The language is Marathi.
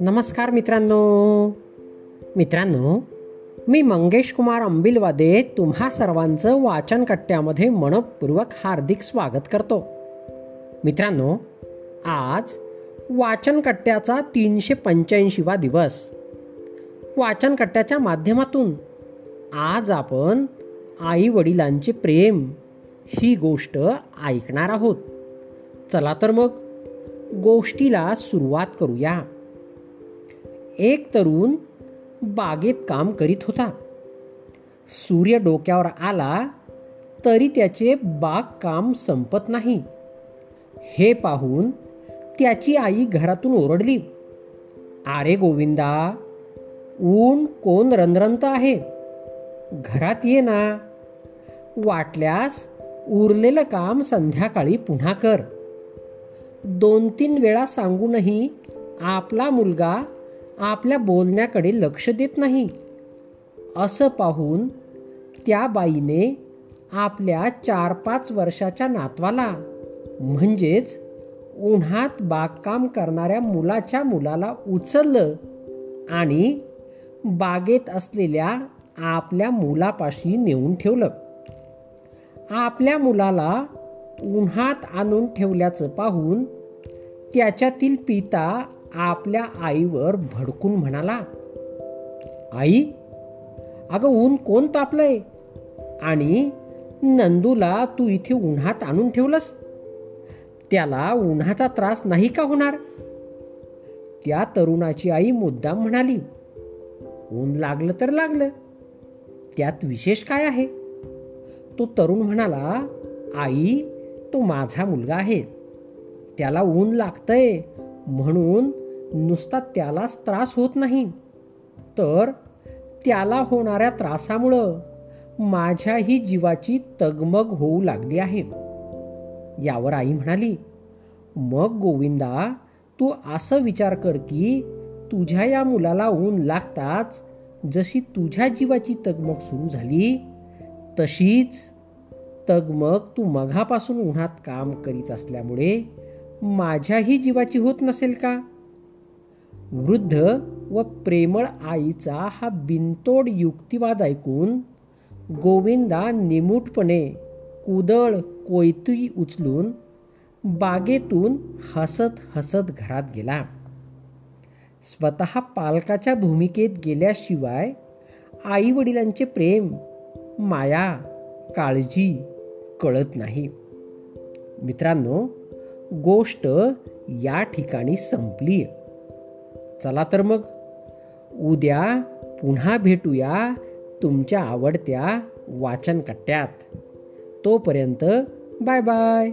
नमस्कार मित्रांनो. मित्रांनो मी मंगेश कुमार अंबिलवादे तुम्हा सर्वांचं वाचन कट्ट्यामध्ये मनपूर्वक हार्दिक स्वागत करतो. मित्रांनो आज वाचन कट्ट्याचा तीनशे पंच्याऐंशीवा दिवस. वाचन कट्ट्याच्या माध्यमातून आज आपण आई वडिलांचे प्रेम ही गोष्ट ऐकणार आहोत. चला तर मग गोष्टीला सुरुवात करूया. एक तरुण बागेत काम करीत होता. सूर्य डोक्यावर आला तरी त्याचे बागकाम संपत नाही. हे पाहून त्याची आई घरातून ओरडली अरे गोविंदा ऊन कोण रंधरंत आहे? घरात ये ना. वाटल्यास उरलेलं काम संध्याकाळी पुन्हा कर. दोन तीन वेळा सांगूनही आपला मुलगा आपल्या बोलण्याकडे लक्ष देत नाही. असं पाहून त्या बाईने आपल्या चार पाच वर्षाच्या नातवाला म्हणजेच उन्हात बागकाम करणाऱ्या मुलाच्या मुलाला उचललं आणि बागेत असलेल्या आपल्या मुलापाशी नेऊन ठेवलं. आपल्या मुलाला उन्हात आणून ठेवल्याचं पाहून त्याच्यातील पिता आपल्या आईवर भडकून म्हणाला आई अगं ऊन कोण तापलंय? आणि नंदूला तू इथे उन्हात आणून ठेवलंस? त्याला उन्हाचा त्रास नाही का होणार? त्या तरुणाची आई मुद्दाम म्हणाली ऊन लागलं तर लागलं. त्यात विशेष काय आहे? तो तरुण म्हणाला आई तो माझा मुलगा आहे. त्याला ऊन लागतंय. म्हणून नुसता त्यालाच त्रास होत नाही. तर त्याला होणाऱ्या त्रासामुळं माझ्याही जीवाची तगमग होऊ लागली आहे. यावर आई म्हणाली मग गोविंदा तू असं विचार कर की तुझ्या या मुलाला ऊन लागताच जशी तुझ्या जीवाची तगमग सुरू झाली तशीच तगमग तू मघापासून उन्हात काम करीत असल्यामुळे माझ्याही जीवाची होत नसेल का? वृद्ध व प्रेमळ आईचा हा बिनतोड युक्तिवाद ऐकून गोविंदा निमूटपणे कुदळ कोयती उचलून बागेतून हसत हसत घरात गेला. स्वतः पालकाच्या भूमिकेत गेल्याशिवाय आई वडिलांचे प्रेम माया काळजी कळत नाही. मित्रांनो गोष्ट या ठिकाणी संपली. चला तर मग उद्या पुन्हा भेटूया तुमच्या आवडत्या वाचन कट्ट्यात तोपर्यंत बाय बाय.